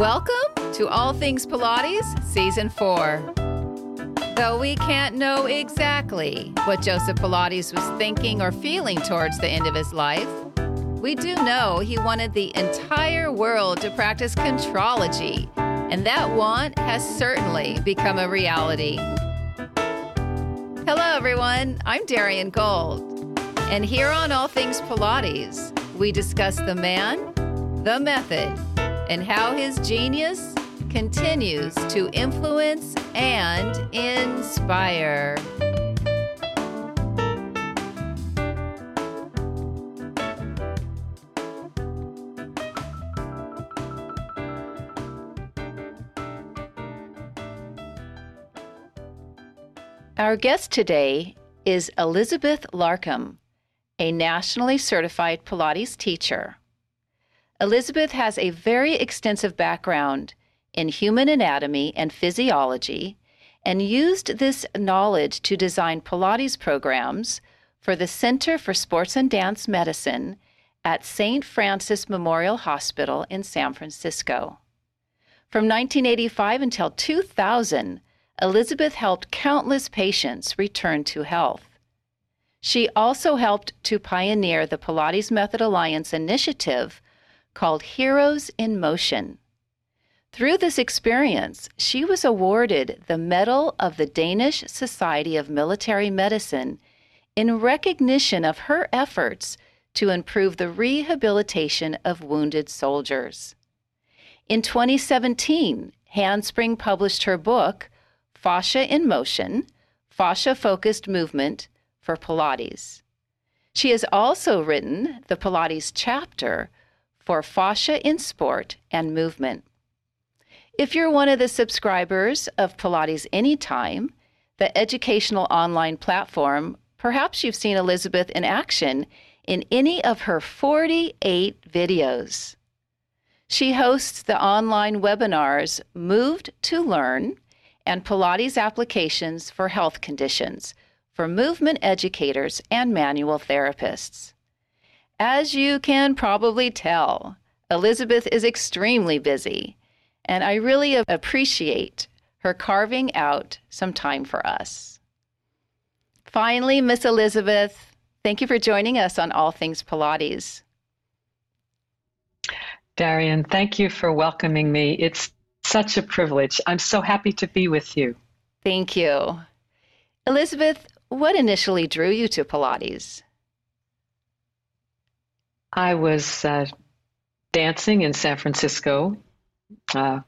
Welcome to All Things Pilates, Season 4. Though we can't know exactly what Joseph Pilates was thinking or feeling towards the end of his life, we do know he wanted the entire world to practice contrology, and that want has certainly become a reality. Hello, everyone. I'm Darian Gold, and here on All Things Pilates, we discuss the man, the method, and how his genius continues to influence and inspire. Our guest today is Elizabeth Larkam, a nationally certified Pilates teacher. Elizabeth has a very extensive background in human anatomy and physiology and used this knowledge to design Pilates programs for the Center for Sports and Dance Medicine at St. Francis Memorial Hospital in San Francisco. From 1985 until 2000, Elizabeth helped countless patients return to health. She also helped to pioneer the Pilates Method Alliance initiative called Heroes in Motion. Through this experience, she was awarded the Medal of the Danish Society of Military Medicine in recognition of her efforts to improve the rehabilitation of wounded soldiers. In 2017, Handspring published her book, Fascia in Motion Fascia Focused Movement for Pilates. She has also written the Pilates chapter for Fascia in Sport and Movement. If you're one of the subscribers of Pilates Anytime, the educational online platform, perhaps you've seen Elizabeth in action in any of her 48 videos. She hosts the online webinars Moved to Learn and Pilates applications for health conditions for movement educators and manual therapists. As you can probably tell, Elizabeth is extremely busy and I really appreciate her carving out some time for us. Finally, Miss Elizabeth, thank you for joining us on All Things Pilates. Darian, thank you for welcoming me. It's such a privilege. I'm so happy to be with you. Thank you. Elizabeth, what initially drew you to Pilates? I was uh, dancing in San Francisco uh,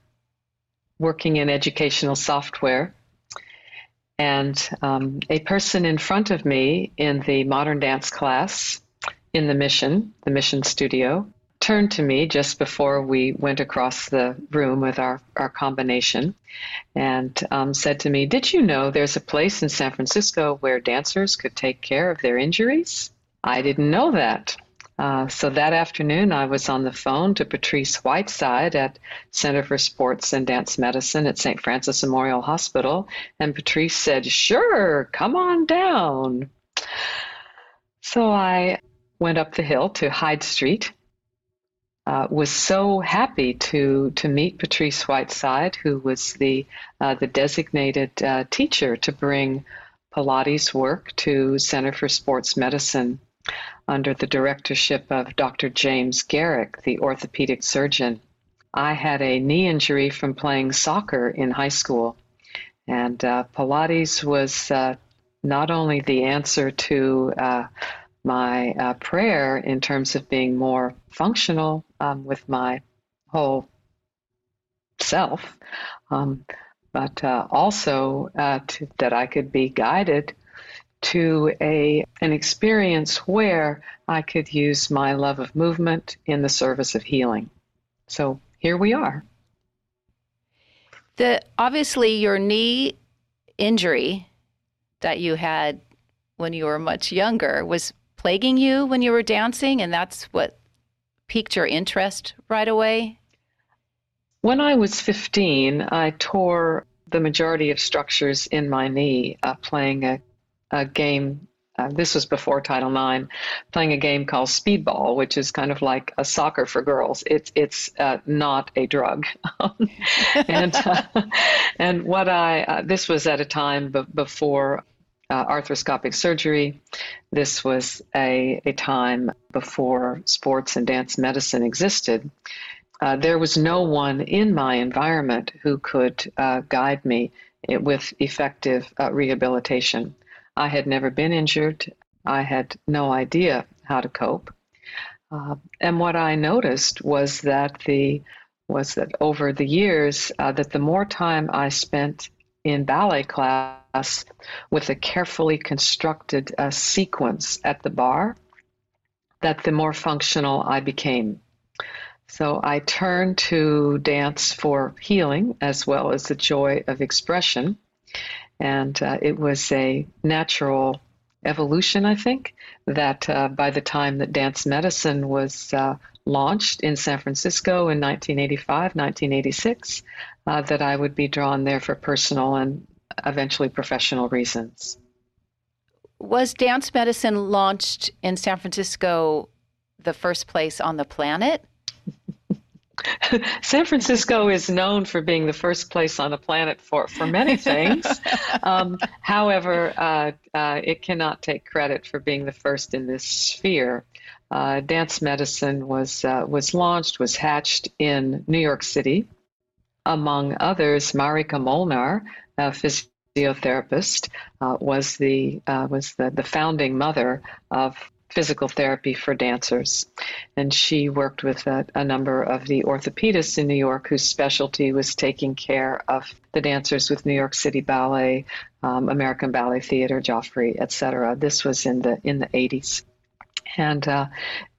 working in educational software. And um, a person in front of me in the modern dance class in the mission, the mission studio, turned to me just before we went across the room with our, our combination and um, said to me, Did you know there's a place in San Francisco where dancers could take care of their injuries? I didn't know that. Uh, so that afternoon, I was on the phone to Patrice Whiteside at Center for Sports and Dance Medicine at St. Francis Memorial Hospital, and Patrice said, Sure, come on down. So I went up the hill to Hyde Street. Uh, was so happy to to meet Patrice Whiteside, who was the uh, the designated uh, teacher to bring Pilates work to Center for Sports Medicine under the directorship of Dr. James Garrick, the orthopedic surgeon. I had a knee injury from playing soccer in high school, and uh, Pilates was uh, not only the answer to uh, my uh, prayer in terms of being more functional um, with my whole self, um, but uh, also uh, to, that I could be guided to a an experience where I could use my love of movement in the service of healing. So here we are. The obviously your knee injury that you had when you were much younger was plaguing you when you were dancing and that's what piqued your interest right away? When I was 15, I tore the majority of structures in my knee uh, playing a a game uh, this was before Title IX, playing a game called speedball, which is kind of like a soccer for girls. It's it's uh, not a drug, and uh, and what I uh, this was at a time b- before uh, arthroscopic surgery. This was a a time before sports and dance medicine existed. Uh, there was no one in my environment who could guide me with effective rehabilitation. I had never been injured. I had no idea how to cope. Uh, and what I noticed was that the was that over the years uh, that the more time I spent in ballet class with a carefully constructed uh, sequence at the bar, that the more functional I became. So I turned to dance for healing as well as the joy of expression. And uh, it was a natural evolution, I think, that uh, by the time that dance medicine was uh, launched in San Francisco in 1985, 1986, uh, that I would be drawn there for personal and eventually professional reasons. Was dance medicine launched in San Francisco the first place on the planet? San Francisco is known for being the first place on the planet for, for many things. um, however, uh, uh, it cannot take credit for being the first in this sphere. Uh, dance medicine was uh, was launched, was hatched in New York City. Among others, Marika Molnar, a physiotherapist, uh, was the uh, was the, the founding mother of physical therapy for dancers. And she worked with a, a, number of the orthopedists in New York whose specialty was taking care of the dancers with New York City Ballet, um, American Ballet Theater, Joffrey, etc. This was in the in the 80s. And uh,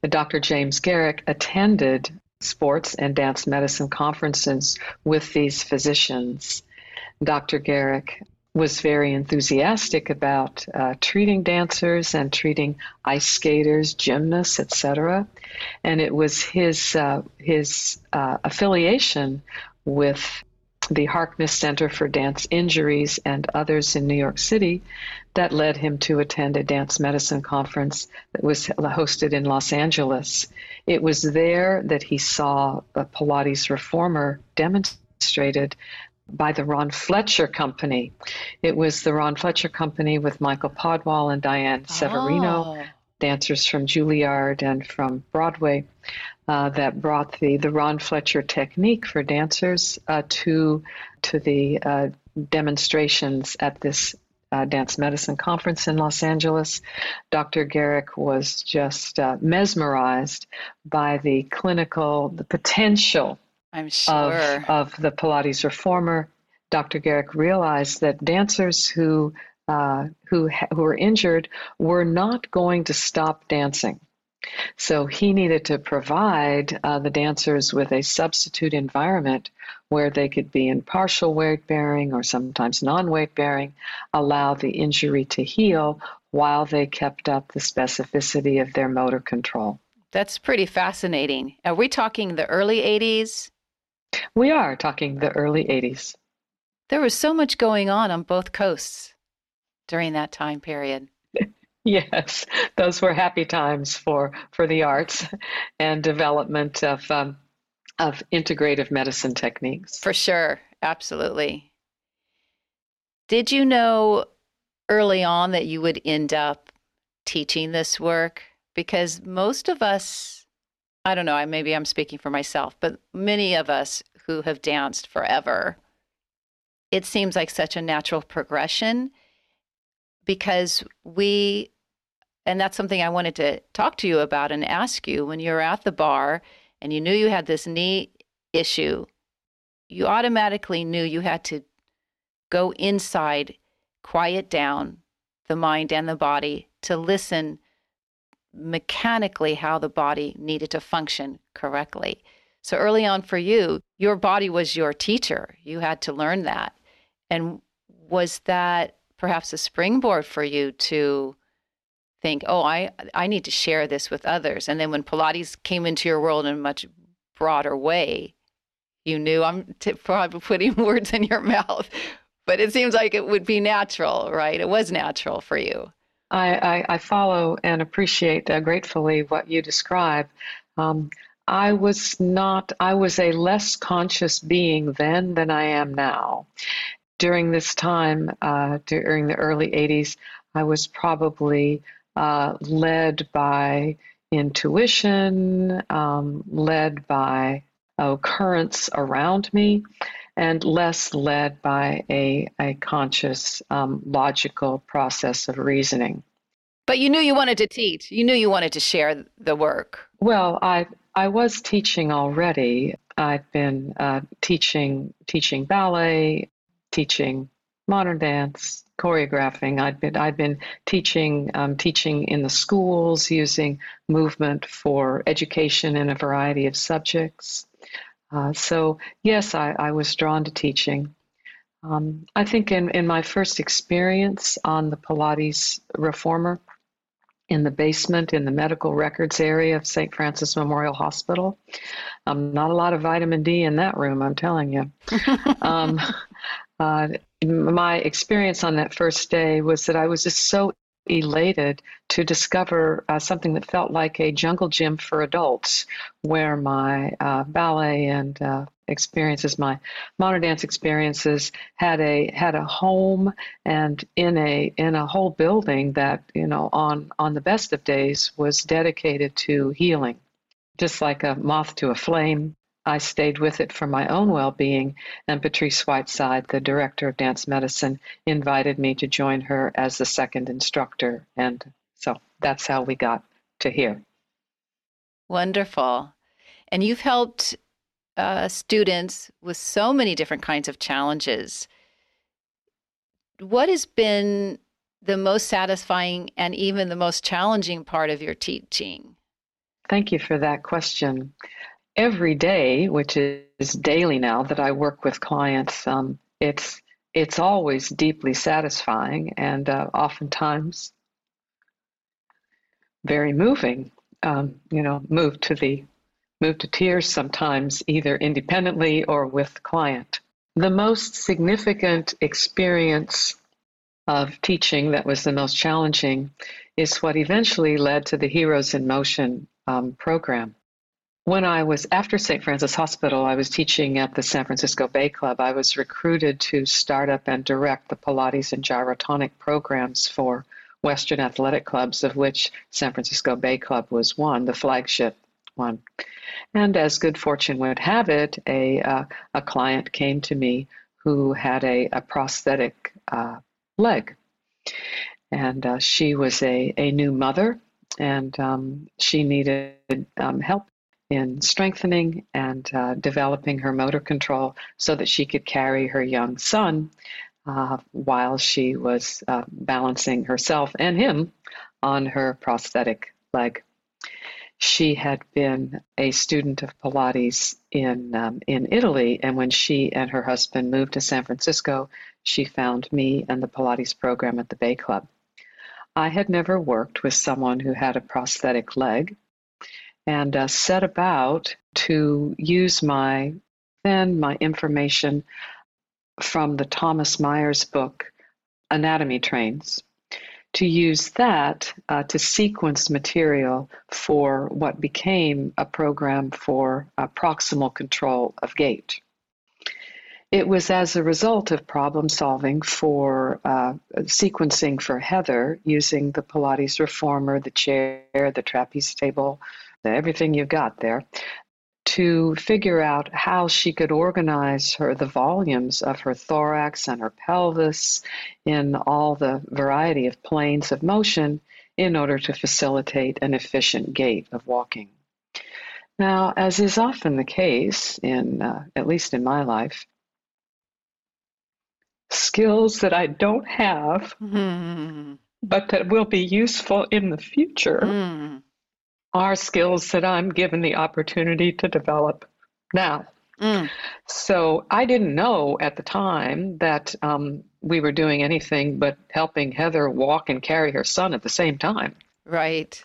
Dr. James Garrick attended sports and dance medicine conferences with these physicians. Dr. Garrick was very enthusiastic about uh, treating dancers and treating ice skaters, gymnasts, etc. And it was his uh, his uh, affiliation with the Harkness Center for Dance Injuries and others in New York City that led him to attend a dance medicine conference that was hosted in Los Angeles. It was there that he saw a Pilates reformer demonstrated by the Ron Fletcher Company. It was the Ron Fletcher Company with Michael Podwall and Diane Severino, oh. dancers from Juilliard and from Broadway, uh, that brought the, the Ron Fletcher technique for dancers uh, to, to the uh, demonstrations at this uh, dance medicine conference in Los Angeles. Dr. Garrick was just uh, mesmerized by the clinical, the potential I'm sure. Of, of the Pilates reformer, Dr. Garrick realized that dancers who uh, who who were injured were not going to stop dancing. So he needed to provide uh, the dancers with a substitute environment where they could be in partial weight bearing or sometimes non weight bearing, allow the injury to heal while they kept up the specificity of their motor control. That's pretty fascinating. Are we talking the early 80s? We are talking the early 80s. There was so much going on on both coasts during that time period. yes, those were happy times for, for the arts and development of, um, of integrative medicine techniques. For sure, absolutely. Did you know early on that you would end up teaching this work? Because most of us I don't know, maybe I'm speaking for myself, but many of us who have danced forever, it seems like such a natural progression because we, and that's something I wanted to talk to you about and ask you. When you're at the bar and you knew you had this knee issue, you automatically knew you had to go inside, quiet down the mind and the body to listen mechanically how the body needed to function correctly. So early on for you, your body was your teacher. You had to learn that. And was that perhaps a springboard for you to think, oh, I, I need to share this with others? And then when Pilates came into your world in a much broader way, you knew I'm t- probably putting words in your mouth, but it seems like it would be natural, right? It was natural for you. I, I, I follow and appreciate uh, gratefully what you describe. Um, I was not, I was a less conscious being then than I am now. During this time, uh, during the early 80s, I was probably uh, led by intuition, um, led by occurrence around me, and less led by a, a conscious, um, logical process of reasoning. But you knew you wanted to teach. You knew you wanted to share the work. Well, I I was teaching already. I've been uh, teaching teaching ballet, teaching modern dance, choreographing. I'd been I'd been teaching um, teaching in the schools using movement for education in a variety of subjects. Uh, so yes, I, I, was drawn to teaching. Um, I think in, in my first experience on the Pilates reformer in the basement in the medical records area of St. Francis Memorial Hospital. Um, not a lot of vitamin D in that room, I'm telling you. um, uh, my experience on that first day was that I was just so elated to discover uh, something that felt like a jungle gym for adults, where my uh, ballet and uh, experiences, my modern dance experiences, had a had a home and in a in a whole building that you know on on the best of days was dedicated to healing, just like a moth to a flame. I stayed with it for my own well being, and Patrice Whiteside, the director of dance medicine, invited me to join her as the second instructor. And so that's how we got to here. Wonderful. And you've helped uh, students with so many different kinds of challenges. What has been the most satisfying and even the most challenging part of your teaching? Thank you for that question every day, which is daily now that I work with clients, um, it's it's always deeply satisfying and uh, oftentimes very moving. Um, you know, move to the move to tears sometimes, either independently or with client. The most significant experience of teaching that was the most challenging is what eventually led to the Heroes in Motion um, program. When I was after St. Francis Hospital, I was teaching at the San Francisco Bay Club. I was recruited to start up and direct the Pilates and gyrotonic programs for Western athletic clubs, of which San Francisco Bay Club was one, the flagship one. And as good fortune would have it, a, uh, a client came to me who had a, a prosthetic uh, leg. And uh, she was a, a new mother, and um, she needed um, help in strengthening and uh, developing her motor control so that she could carry her young son uh, while she was uh, balancing herself and him on her prosthetic leg. She had been a student of Pilates in um, in Italy, and when she and her husband moved to San Francisco, she found me and the Pilates program at the Bay Club. I had never worked with someone who had a prosthetic leg, and uh, set about to use my then my information from the Thomas Myers book Anatomy Trains to use that uh, to sequence material for what became a program for uh, proximal control of gait. It was as a result of problem solving for uh, sequencing for Heather using the Pilates reformer, the chair, the trapeze table, everything you've got there, to figure out how she could organize her the volumes of her thorax and her pelvis in all the variety of planes of motion in order to facilitate an efficient gait of walking. Now, as is often the case in uh, at least in my life, skills that I don't have, mm. but that will be useful in the future. Mm are skills that I'm given the opportunity to develop now. Mm. So I didn't know at the time that um, we were doing anything but helping Heather walk and carry her son at the same time. Right.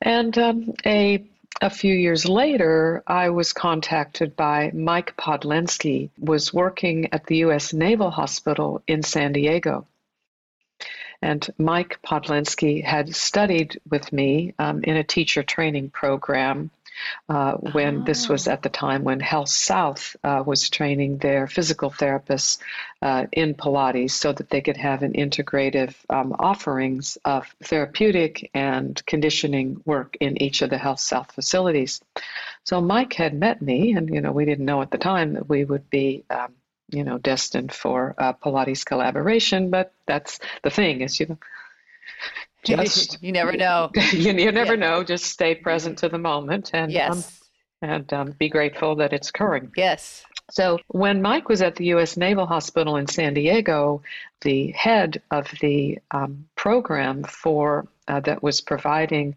And um, a a few years later, I was contacted by Mike Podlensky, was working at the U.S. Naval Hospital in San Diego. And Mike Podlensky had studied with me um, in a teacher training program uh, when oh. this was at the time when Health South uh, was training their physical therapists uh, in Pilates so that they could have an integrative um, offerings of therapeutic and conditioning work in each of the Health South facilities. So Mike had met me, and you know we didn't know at the time that we would be. Um, you know, destined for Pilates collaboration, but that's the thing is, you know, just you never know. you, you never yeah. know. Just stay present to the moment and yes. Um, and um, be grateful that it's occurring. Yes. So when Mike was at the U.S. Naval Hospital in San Diego, the head of the um, program for uh, that was providing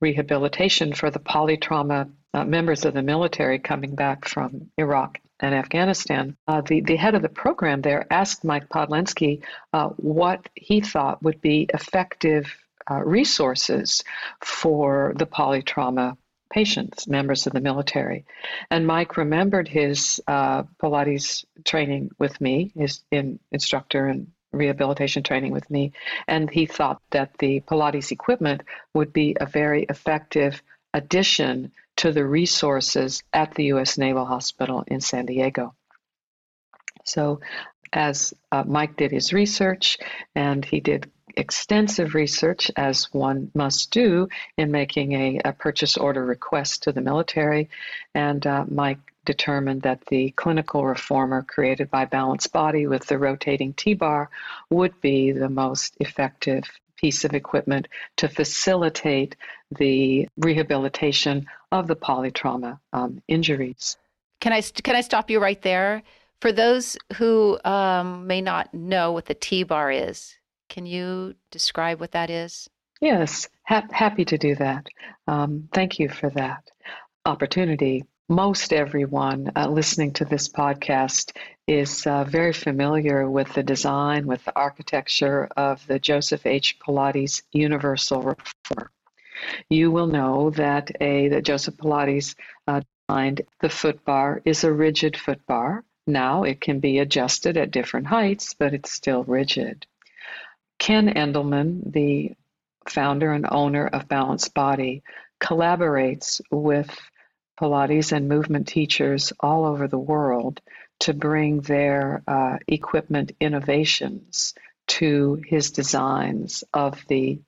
rehabilitation for the polytrauma uh, members of the military coming back from Iraq and Afghanistan, uh, the, the head of the program there asked Mike Podlensky uh, what he thought would be effective uh, resources for the polytrauma patients, members of the military. And Mike remembered his uh, Pilates training with me, his in, instructor and rehabilitation training with me, and he thought that the Pilates equipment would be a very effective addition to the resources at the U.S. Naval Hospital in San Diego. So, as uh, Mike did his research, and he did extensive research, as one must do in making a, a purchase order request to the military, and uh, Mike determined that the clinical reformer created by Balanced Body with the rotating T bar would be the most effective piece of equipment to facilitate the rehabilitation of the polytrauma um, injuries. Can I can I stop you right there? For those who um, may not know what the T bar is, can you describe what that is? Yes, ha- happy to do that. Um, thank you for that opportunity most everyone uh, listening to this podcast is uh, very familiar with the design, with the architecture of the Joseph H. Pilates Universal Reformer. You will know that a that Joseph Pilates uh, designed the foot bar is a rigid foot bar. Now it can be adjusted at different heights, but it's still rigid. Ken Endelman, the founder and owner of Balanced Body, collaborates with Pilates and movement teachers all over the world to bring their uh, equipment innovations to his designs of the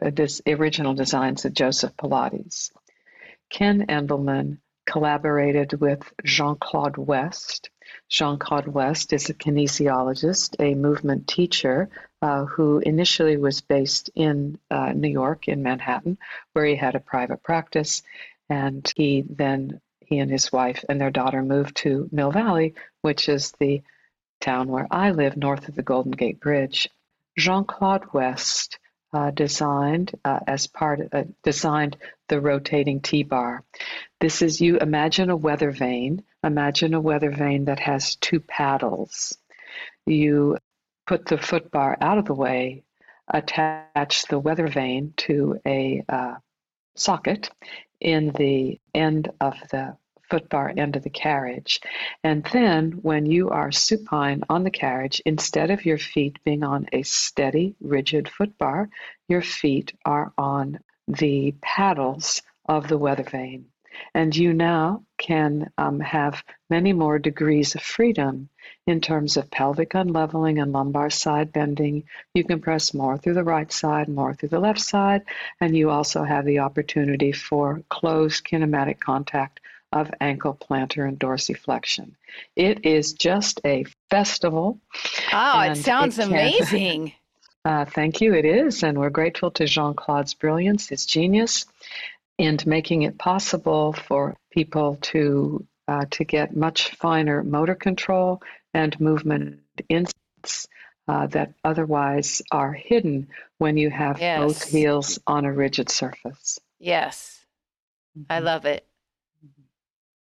this original designs of Joseph Pilates. Ken Endelman collaborated with Jean Claude West. Jean Claude West is a kinesiologist, a movement teacher uh, who initially was based in uh, New York, in Manhattan, where he had a private practice. And he then, he and his wife and their daughter moved to Mill Valley, which is the town where I live north of the Golden Gate Bridge. Jean Claude West uh, designed uh, as part of, uh, designed the rotating T-bar. This is you imagine a weather vane. Imagine a weather vane that has two paddles. You put the foot bar out of the way, attach the weather vane to a uh, socket, in the end of the footbar end of the carriage. And then when you are supine on the carriage, instead of your feet being on a steady, rigid footbar, your feet are on the paddles of the weather vane. And you now can um, have many more degrees of freedom in terms of pelvic unleveling and lumbar side bending. You can press more through the right side, more through the left side, and you also have the opportunity for closed kinematic contact of ankle plantar and dorsiflexion. It is just a festival. Oh, it sounds it can, amazing. Uh, thank you. It is. And we're grateful to Jean Claude's brilliance, his genius, and making it possible for people to uh, to get much finer motor control and movement insights uh, that otherwise are hidden when you have yes. both heels on a rigid surface. Yes, mm-hmm. I love it.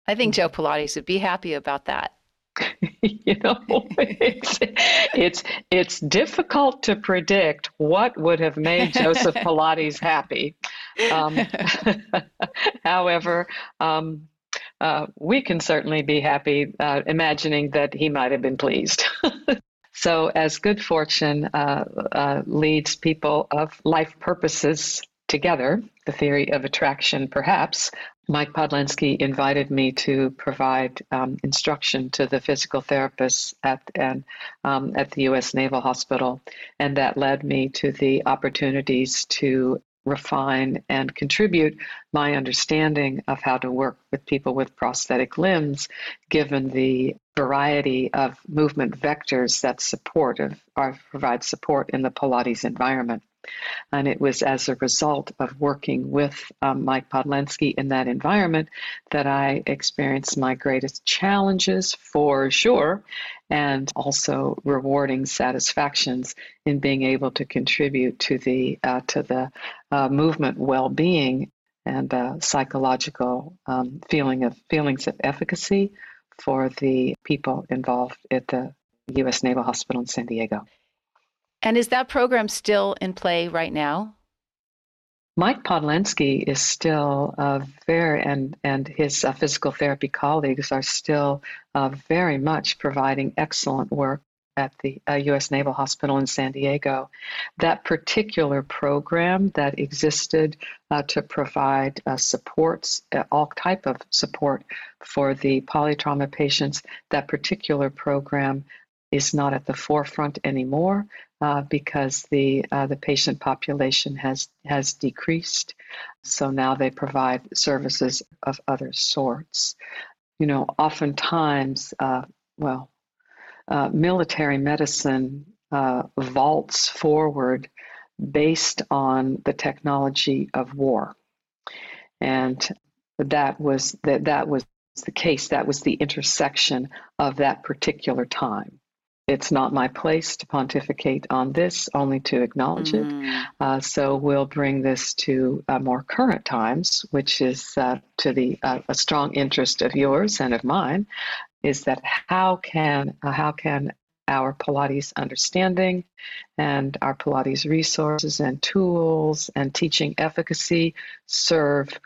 I think Joe Pilates would be happy about that. you know, it's, it's it's difficult to predict what would have made Joseph Pilates happy. Um, however, um, uh, we can certainly be happy uh, imagining that he might have been pleased. So, as good fortune uh, uh, leads people of life purposes together, the theory of attraction perhaps, Mike Podlensky invited me to provide um, instruction to the physical therapists at and um, at the U.S. Naval Hospital, and that led me to the opportunities to refine and contribute my understanding of how to work with people with prosthetic limbs, given the variety of movement vectors that support or provide support in the Pilates environment. And it was as a result of working with um, Mike Podlensky in that environment that I experienced my greatest challenges for sure, and also rewarding satisfactions in being able to contribute to the uh, to the uh, movement well-being and uh, psychological um, feeling of feelings of efficacy for the people involved at the U.S. Naval Hospital in San Diego. And is that program still in play right now? Mike Podlensky is still uh, very, and and his uh, physical therapy colleagues are still uh, very much providing excellent work at the U.S. Uh, Naval Hospital in San Diego. That particular program that existed uh, to provide uh, supports, all type of support for the polytrauma patients, that particular program is not at the forefront anymore uh, because the uh, the patient population has has decreased. So now they provide services of other sorts. You know, oftentimes, uh, well, uh, military medicine uh, vaults forward based on the technology of war, and that was that that was the case. That was the intersection of that particular time. It's not my place to pontificate on this, only to acknowledge mm-hmm. it. Uh, so we'll bring this to uh, more current times, which is uh, to the uh, a strong interest of yours and of mine. Is that how can uh, how can our Pilates understanding and our Pilates resources and tools and teaching efficacy serve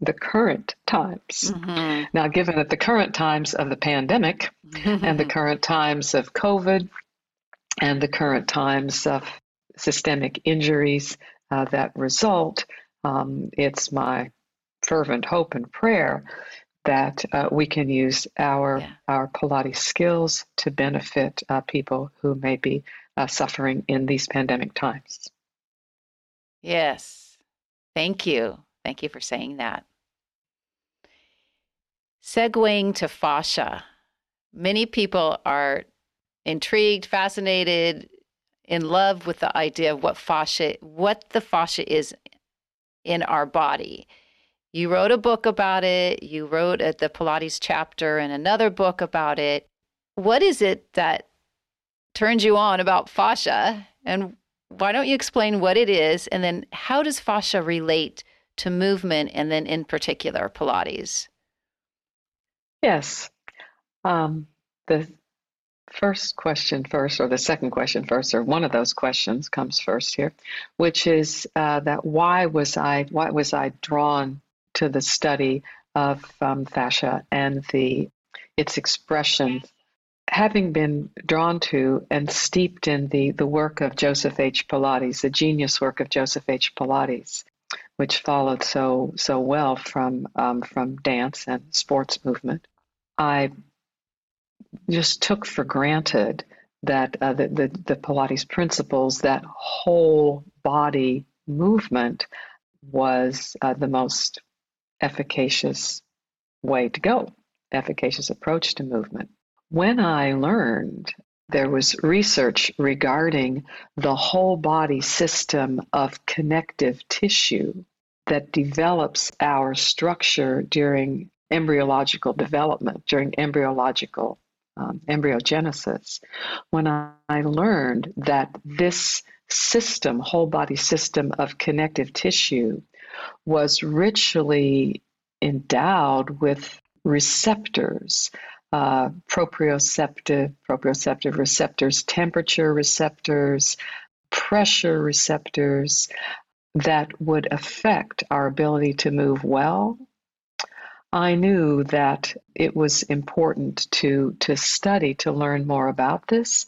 the current times. Mm-hmm. Now, given that the current times of the pandemic and the current times of COVID and the current times of systemic injuries uh, that result, um, it's my fervent hope and prayer that uh, we can use our yeah. our Pilates skills to benefit uh, people who may be uh, suffering in these pandemic times. Yes, thank you. Thank you for saying that. Segueing to fascia, many people are intrigued, fascinated, in love with the idea of what fascia, what the fascia is in our body. You wrote a book about it. You wrote at the Pilates chapter and another book about it. What is it that turns you on about fascia? And why don't you explain what it is? And then how does fascia relate to movement and then in particular Pilates? Yes. Um, the first question first, or the second question first, or one of those questions comes first here, which is uh, that why was I why was I drawn to the study of um, fascia and the its expression, having been drawn to and steeped in the the work of Joseph H. Pilates, the genius work of Joseph H. Pilates, which followed so so well from um, from dance and sports movement. I just took for granted that uh, the, the, the Pilates principles, that whole body movement, was uh, the most efficacious way to go, efficacious approach to movement. When I learned there was research regarding the whole body system of connective tissue that develops our structure during embryological development, during embryological um, embryogenesis, when I, I learned that this system, whole body system of connective tissue, was richly endowed with receptors, uh, proprioceptive, proprioceptive receptors, temperature receptors, pressure receptors that would affect our ability to move well I knew that it was important to to study to learn more about this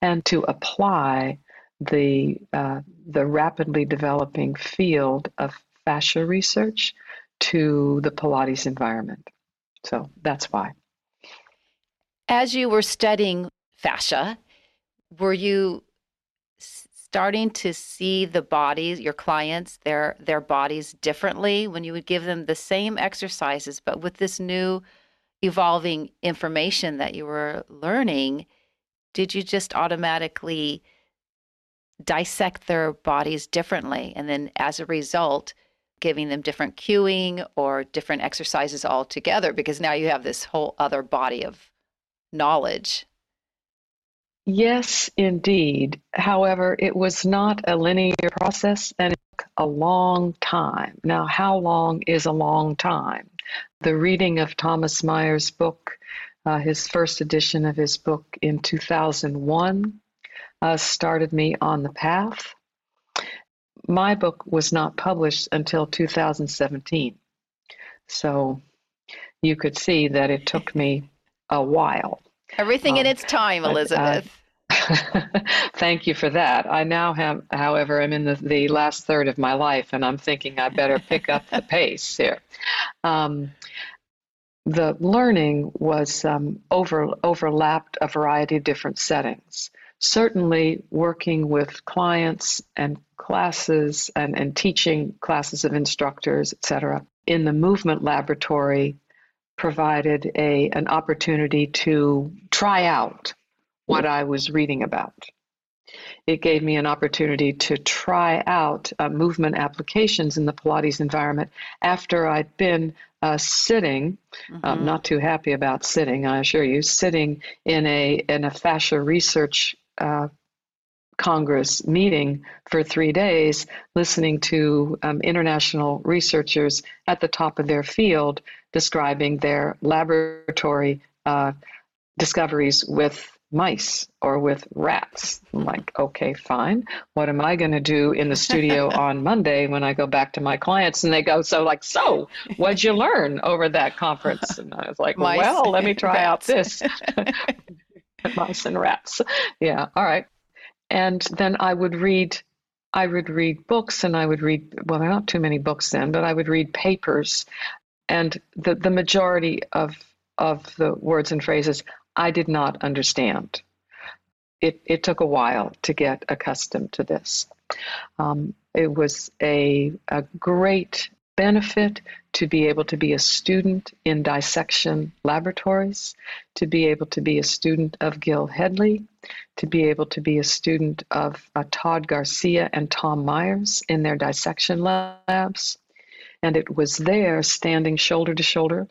and to apply the uh, the rapidly developing field of fascia research to the Pilates environment. So that's why. As you were studying fascia, were you starting to see the bodies, your clients, their their bodies differently when you would give them the same exercises, but with this new evolving information that you were learning, did you just automatically dissect their bodies differently? And then as a result giving them different cueing or different exercises altogether because now you have this whole other body of knowledge Yes, indeed. However, it was not a linear process and it took a long time. Now, how long is a long time? The reading of Thomas Myers' book, uh, his first edition of his book in 2001, uh, started me on the path. My book was not published until 2017. So you could see that it took me a while. Everything um, in its time, Elizabeth. Thank you for that. I now have, however, I'm in the, the last third of my life, and I'm thinking I better pick up the pace here. Um, the learning was um, over overlapped a variety of different settings. Certainly, working with clients and classes and, and teaching classes of instructors, etc., in the movement laboratory provided a an opportunity to try out what I was reading about. It gave me an opportunity to try out uh, movement applications in the Pilates environment after I'd been uh, sitting. Mm-hmm. I'm not too happy about sitting, I assure you. Sitting in a in a fascia research uh, Congress meeting for three days, listening to um, international researchers at the top of their field describing their laboratory uh, discoveries with mice or with rats. I'm like, okay, fine. What am I going to do in the studio on Monday when I go back to my clients? And they go, so like, so what'd you learn over that conference? And I was like, mice, well, let me try out this. mice and rats. Yeah. All right. And then I would read, I would read books and I would read, well, there are not too many books then, but I would read papers. And the, the majority of of the words and phrases I did not understand. It, it took a while to get accustomed to this. Um, it was a, a great benefit to be able to be a student in dissection laboratories, to be able to be a student of Gil Hedley, to be able to be a student of uh, Todd Garcia and Tom Myers in their dissection labs. And it was there, standing shoulder to shoulder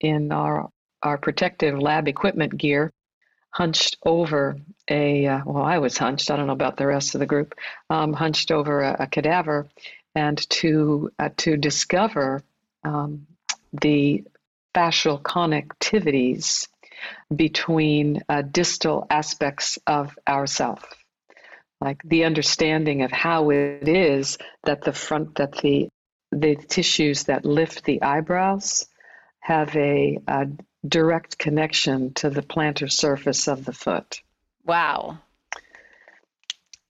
in our our protective lab equipment gear, hunched over a, uh, well, I was hunched, I don't know about the rest of the group, um, hunched over a, a, cadaver, and to, uh, to discover um, the fascial connectivities between uh, distal aspects of ourself like the understanding of how it is that the front that the the tissues that lift the eyebrows have a, a direct connection to the plantar surface of the foot. Wow.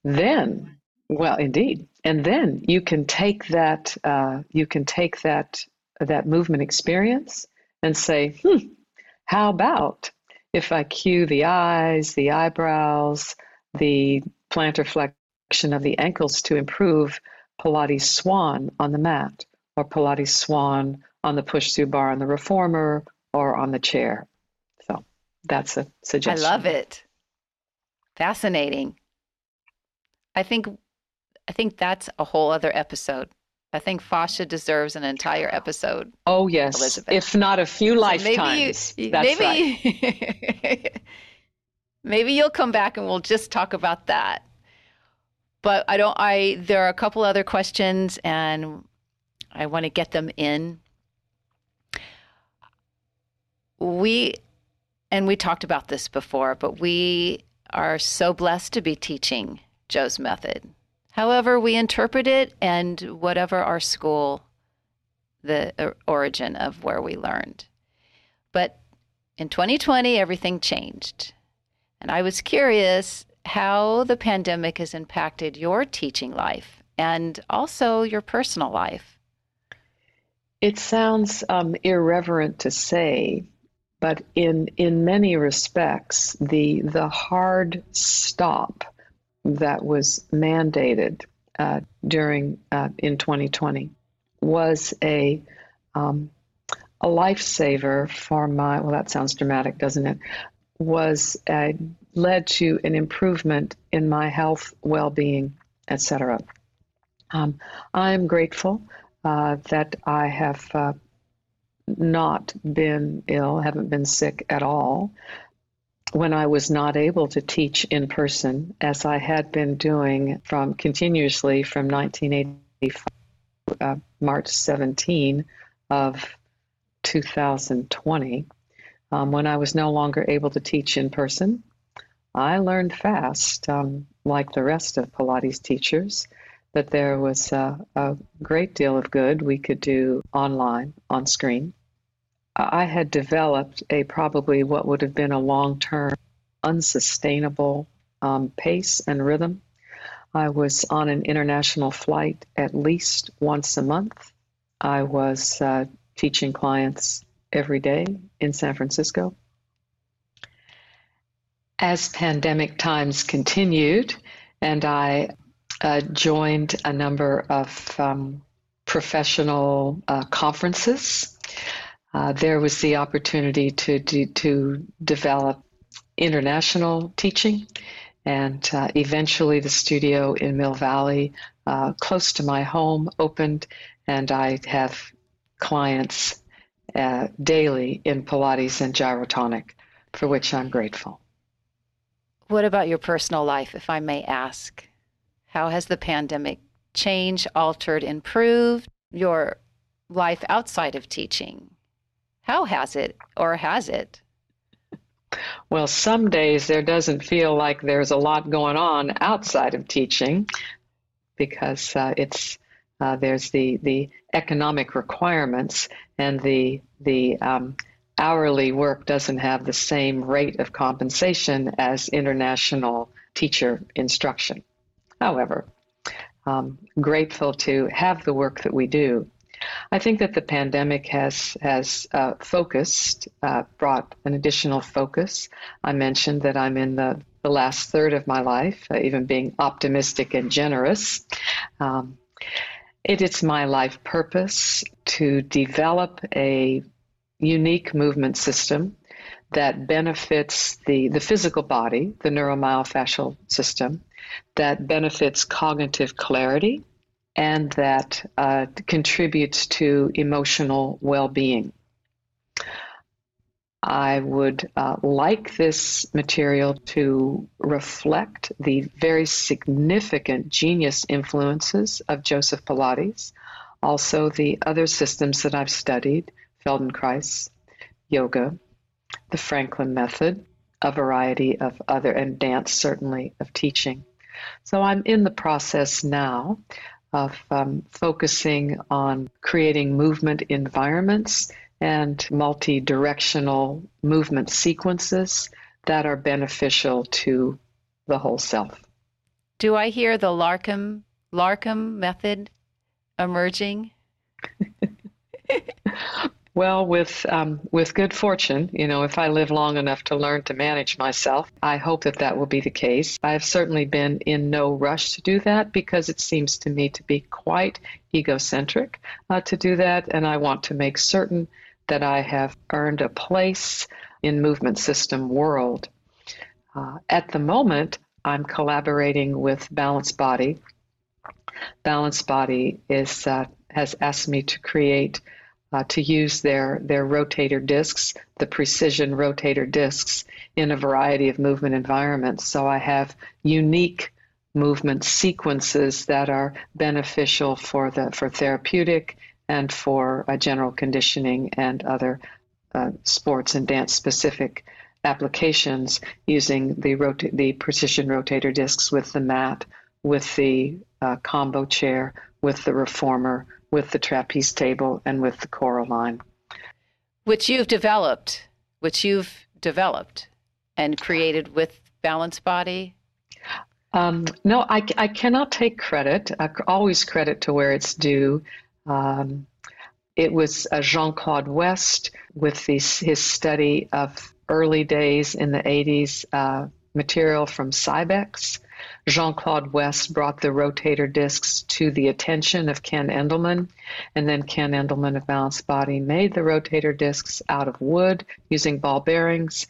Then, well, indeed, and then you can take that uh, you can take that that movement experience and say, hmm, how about if I cue the eyes, the eyebrows, the plantar flexion of the ankles to improve Pilates swan on the mat or Pilates swan on the push through bar on the reformer or on the chair. So that's a suggestion. I love it. Fascinating. I think I think that's a whole other episode. I think fascia deserves an entire episode. Oh yes, Elizabeth. if not a few so lifetimes. Maybe, that's maybe, right. maybe you'll come back and we'll just talk about that. But I don't. I there are a couple other questions, and I want to get them in we, and we talked about this before, but we are so blessed to be teaching Joe's method. However, we interpret it and whatever our school the uh, origin of where we learned. But in 2020, everything changed. And I was curious how the pandemic has impacted your teaching life and also your personal life. It sounds um, irreverent to say, but in in many respects, the the hard stop that was mandated uh, during uh, in 2020 was a um, a lifesaver for my. Well, that sounds dramatic, doesn't it? Was uh, led to an improvement in my health, well-being, etc. Um, I'm grateful uh, that I have uh, not been ill, haven't been sick at all. When I was not able to teach in person, as I had been doing from continuously from 1985, uh, March 17 of 2020, um, when I was no longer able to teach in person, I learned fast, um, like the rest of Pilates teachers, that there was a great deal of good we could do online, on screen. I had developed a probably what would have been a long term, unsustainable um, pace and rhythm. I was on an international flight at least once a month. I was uh, teaching clients every day in San Francisco. As pandemic times continued, and I uh, joined a number of um, professional uh, conferences. Uh, there was the opportunity to, to, to develop international teaching, and uh, eventually the studio in Mill Valley, uh, close to my home, opened, and I have clients uh, daily in Pilates and gyrotonic, for which I'm grateful. What about your personal life, if I may ask? How has the pandemic changed, altered, improved your life outside of teaching? How has it, or has it? Well, some days there doesn't feel like there's a lot going on outside of teaching because uh, it's uh, there's the the economic requirements and the the um, hourly work doesn't have the same rate of compensation as international teacher instruction. However, um, grateful to have the work that we do. I think that the pandemic has has uh, focused, uh, brought an additional focus. I mentioned that I'm in the, the last third of my life, uh, even being optimistic and generous. Um, it is my life purpose to develop a unique movement system that benefits the, the physical body, the neuromyofascial system, that benefits cognitive clarity and that uh, contributes to emotional well being. I would uh, like this material to reflect the very significant genius influences of Joseph Pilates, also the other systems that I've studied Feldenkrais, yoga, the Franklin method, a variety of other, and dance certainly, of teaching. So I'm in the process now of um, focusing on creating movement environments and multi directional movement sequences that are beneficial to the whole self. Do I hear the Larkam Larkam method emerging? Well, with um, with good fortune, you know, if I live long enough to learn to manage myself, I hope that that will be the case. I've certainly been in no rush to do that because it seems to me to be quite egocentric uh, to do that, and I want to make certain that I have earned a place in movement system world. Uh, at the moment, I'm collaborating with Balanced Body. Balanced Body is uh, has asked me to create uh, to use their, their rotator discs, the precision rotator discs, in a variety of movement environments. So I have unique movement sequences that are beneficial for the for therapeutic and for uh, general conditioning and other uh, sports and dance specific applications using the rota- the precision rotator discs with the mat, with the uh, combo chair, with the reformer, with the trapeze table and with the CoreAlign. Which you've developed, which you've developed and created with Balanced Body? Um, no, I, I cannot take credit. I always credit to where it's due. Um, it was uh, Jean Claude West with his, his study of early days in the 80s uh, material from Cybex. Jean Claude West brought the rotator discs to the attention of Ken Endelman, and then Ken Endelman of Balanced Body made the rotator discs out of wood using ball bearings.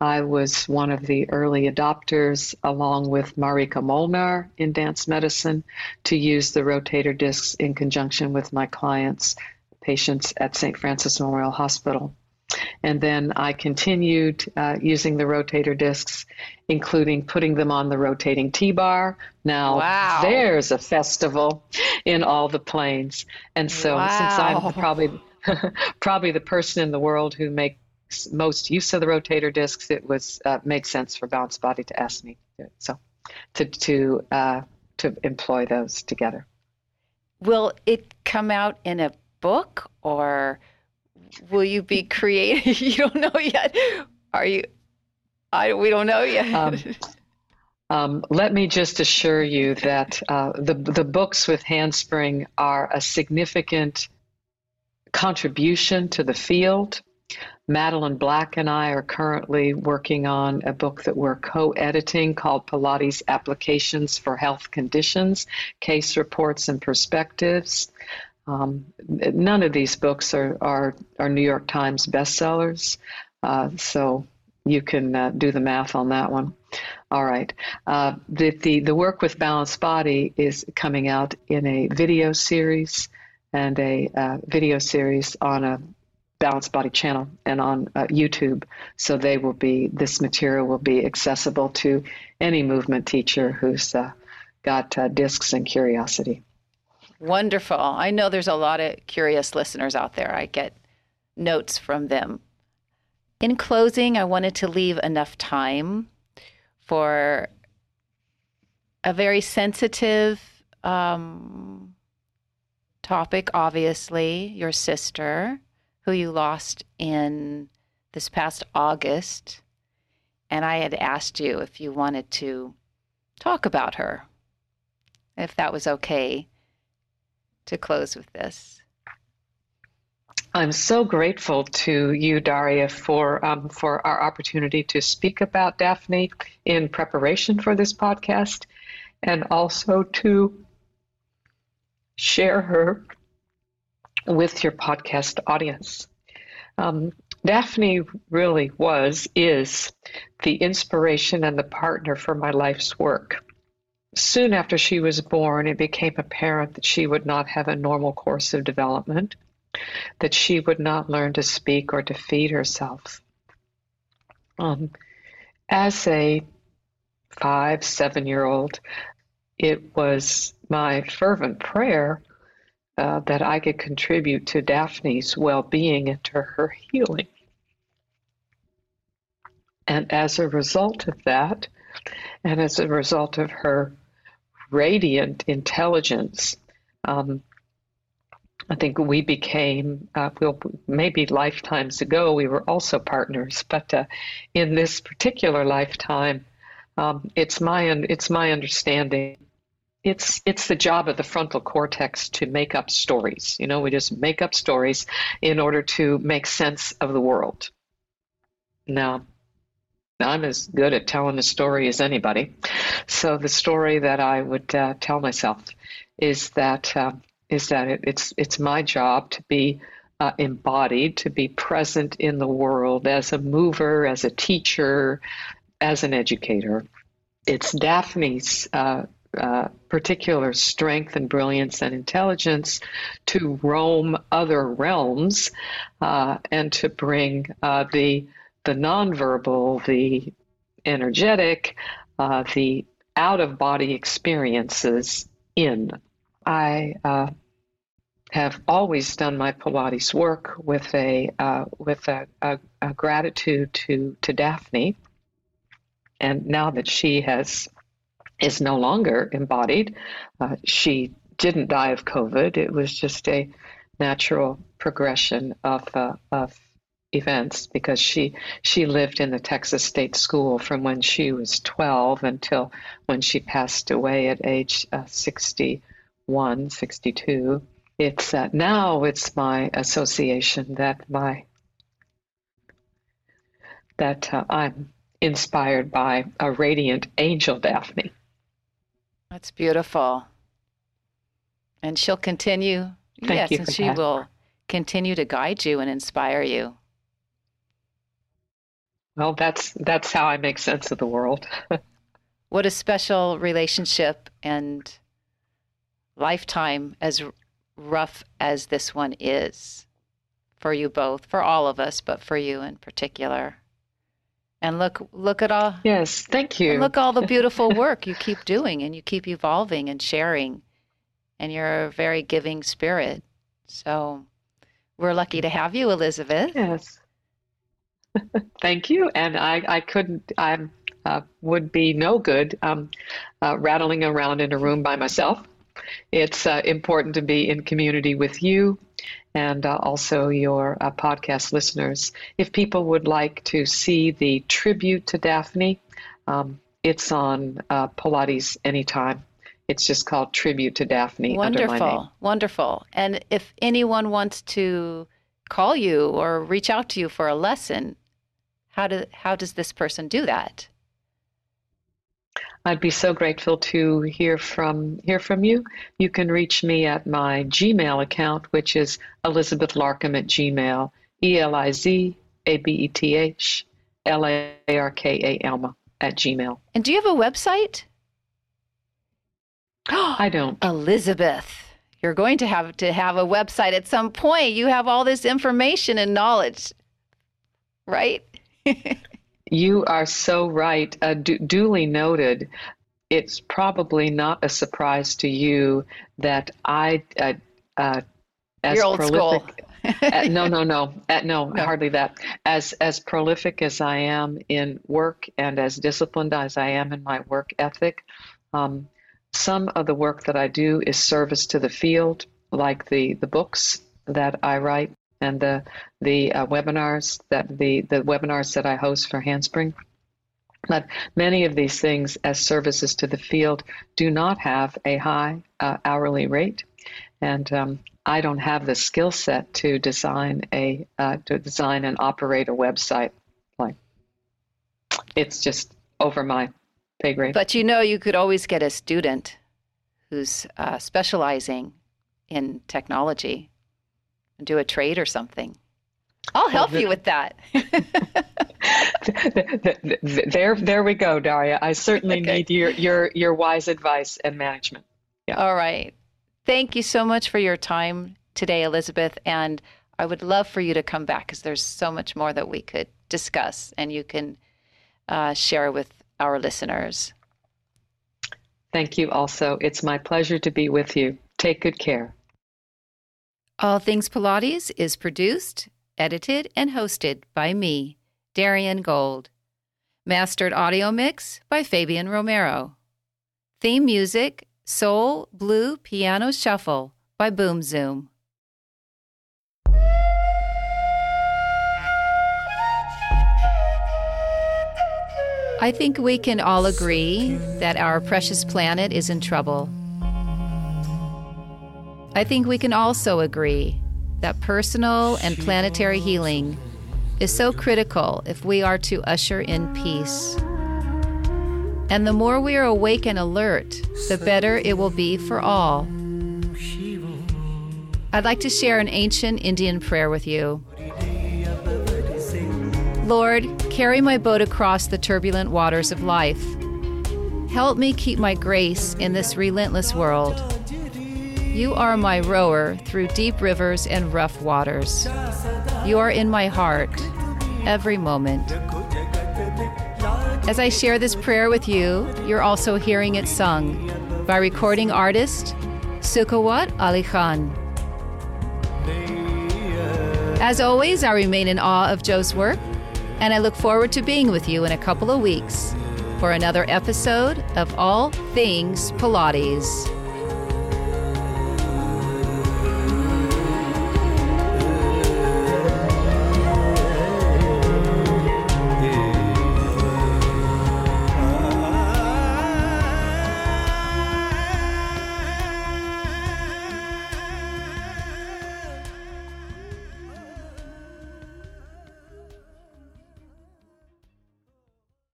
I was one of the early adopters, along with Marika Molnar in dance medicine, to use the rotator discs in conjunction with my clients, patients at St. Francis Memorial Hospital. And then I continued uh, using the rotator discs, including putting them on the rotating T bar. Now, wow. there's a festival in all the planes. And so, wow. since I'm probably probably the person in the world who makes most use of the rotator discs, it was uh, makes sense for Balanced Body to ask me to do it. So, to to uh, to employ those together. Will it come out in a book or? Will you be creating? you don't know yet. Are you? I we don't know yet. Um, um, let me just assure you that uh, the the books with Handspring are a significant contribution to the field. Madeline Black and I are currently working on a book that we're co editing called Pilates Applications for Health Conditions Case Reports and Perspectives. Um, none of these books are, are, are New York Times bestsellers, uh, so you can uh, do the math on that one. All right. Uh, the, the, the work with Balanced Body is coming out in a video series and a uh, video series on a Balanced Body channel and on uh, YouTube. So they will be, this material will be accessible to any movement teacher who's uh, got discs and curiosity. Wonderful. I know there's a lot of curious listeners out there. I get notes from them. In closing, I wanted to leave enough time for a very sensitive um, topic, obviously, your sister, who you lost in this past August. And I had asked you if you wanted to talk about her, if that was okay to close with this. I'm so grateful to you, Daria, for um, for our opportunity to speak about Daphne in preparation for this podcast, and also to share her with your podcast audience. Um, Daphne really was, is the inspiration and the partner for my life's work. Soon after she was born, it became apparent that she would not have a normal course of development, that she would not learn to speak or to feed herself. Um, as a five, seven year old, it was my fervent prayer uh, that I could contribute to Daphne's well being and to her healing. And as a result of that, and as a result of her radiant intelligence. Um, I think we became, uh, well, maybe lifetimes ago, we were also partners, but uh, in this particular lifetime, um, it's my it's my understanding. It's it's the job of the frontal cortex to make up stories. You know, we just make up stories in order to make sense of the world. Now, I'm as good at telling a story as anybody. So the story that I would uh, tell myself is that uh, is that it, it's it's my job to be uh, embodied, to be present in the world as a mover, as a teacher, as an educator. It's Daphne's uh, uh, particular strength and brilliance and intelligence to roam other realms uh, and to bring uh, the the nonverbal, the energetic, uh, the out of body experiences in. I uh, have always done my Pilates work with a uh, with a, a, a, gratitude to to Daphne, and now that she has is no longer embodied, uh, she didn't die of COVID. It was just a natural progression of uh, of events because she she lived in the Texas State School from when she was 12 until when she passed away at age uh, 61, 62. It's uh, now it's my association that my that uh, I'm inspired by a radiant angel Daphne. That's beautiful. And she'll continue. Thank yes, and she that. will continue to guide you and inspire you. Well, that's that's how I make sense of the world. What a special relationship and lifetime as rough as this one is for you both, for all of us, but for you in particular. And look look at all yes, thank you. look all the beautiful work you keep doing and you keep evolving and sharing. And you're a very giving spirit. So we're lucky to have you, Elizabeth. Yes. Thank you. And I, I couldn't, I uh, would be no good um, uh, rattling around in a room by myself. It's uh, important to be in community with you and uh, also your uh, podcast listeners. If people would like to see the tribute to Daphne, um, it's on uh, Pilates anytime. It's just called Tribute to Daphne. Wonderful, wonderful. And if anyone wants to call you or reach out to you for a lesson, how do how does this person do that? I'd be so grateful to hear from hear from you. You can reach me at my Gmail account, which is Elizabeth Larkam at Gmail, E L I Z A B E T H L A R K A M at Gmail. And do you have a website? I don't. Elizabeth, you're going to have to have a website at some point. You have all this information and knowledge, right? You are so right. Uh, du- duly noted. It's probably not a surprise to you that I, uh, uh, as You're old prolific, uh, no, no, no, uh, no, No. hardly that. As as prolific as I am in work and as disciplined as I am in my work ethic, um, some of the work that I do is service to the field, like the the books that I write and the the uh, webinars that the the webinars that I host for Handspring. But many of these things, as services to the field, do not have a high uh, hourly rate, and um, I don't have the skill set to design a uh, to design and operate a website. Like it's just over my pay grade. But you know, you could always get a student who's uh, specializing in technology and do a trade or something. I'll help you with that. there, there we go, Daria. I certainly Okay. need your your your wise advice and management. All right. Thank you so much for your time today, Elizabeth. And I would love for you to come back because there's so much more that we could discuss and you can uh, share with our listeners. Thank you. Also, it's my pleasure to be with you. Take good care. All Things Pilates is produced, edited, and hosted by me, Daria Gold. Mastered audio mix by Fabian Romero. Theme music Soul Blue Piano Shuffle by Boom Zoom. I think we can all agree that our precious planet is in trouble. I think we can also agree that personal and planetary healing is so critical if we are to usher in peace. And the more we are awake and alert, the better it will be for all. I'd like to share an ancient Indian prayer with you. Lord, carry my boat across the turbulent waters of life. Help me keep my grace in this relentless world. You are my rower through deep rivers and rough waters. You are in my heart every moment. As I share this prayer with you, you're also hearing it sung by recording artist Sukhawat Ali Khan. As always, I remain in awe of Joe's work, and I look forward to being with you in a couple of weeks for another episode of All Things Pilates.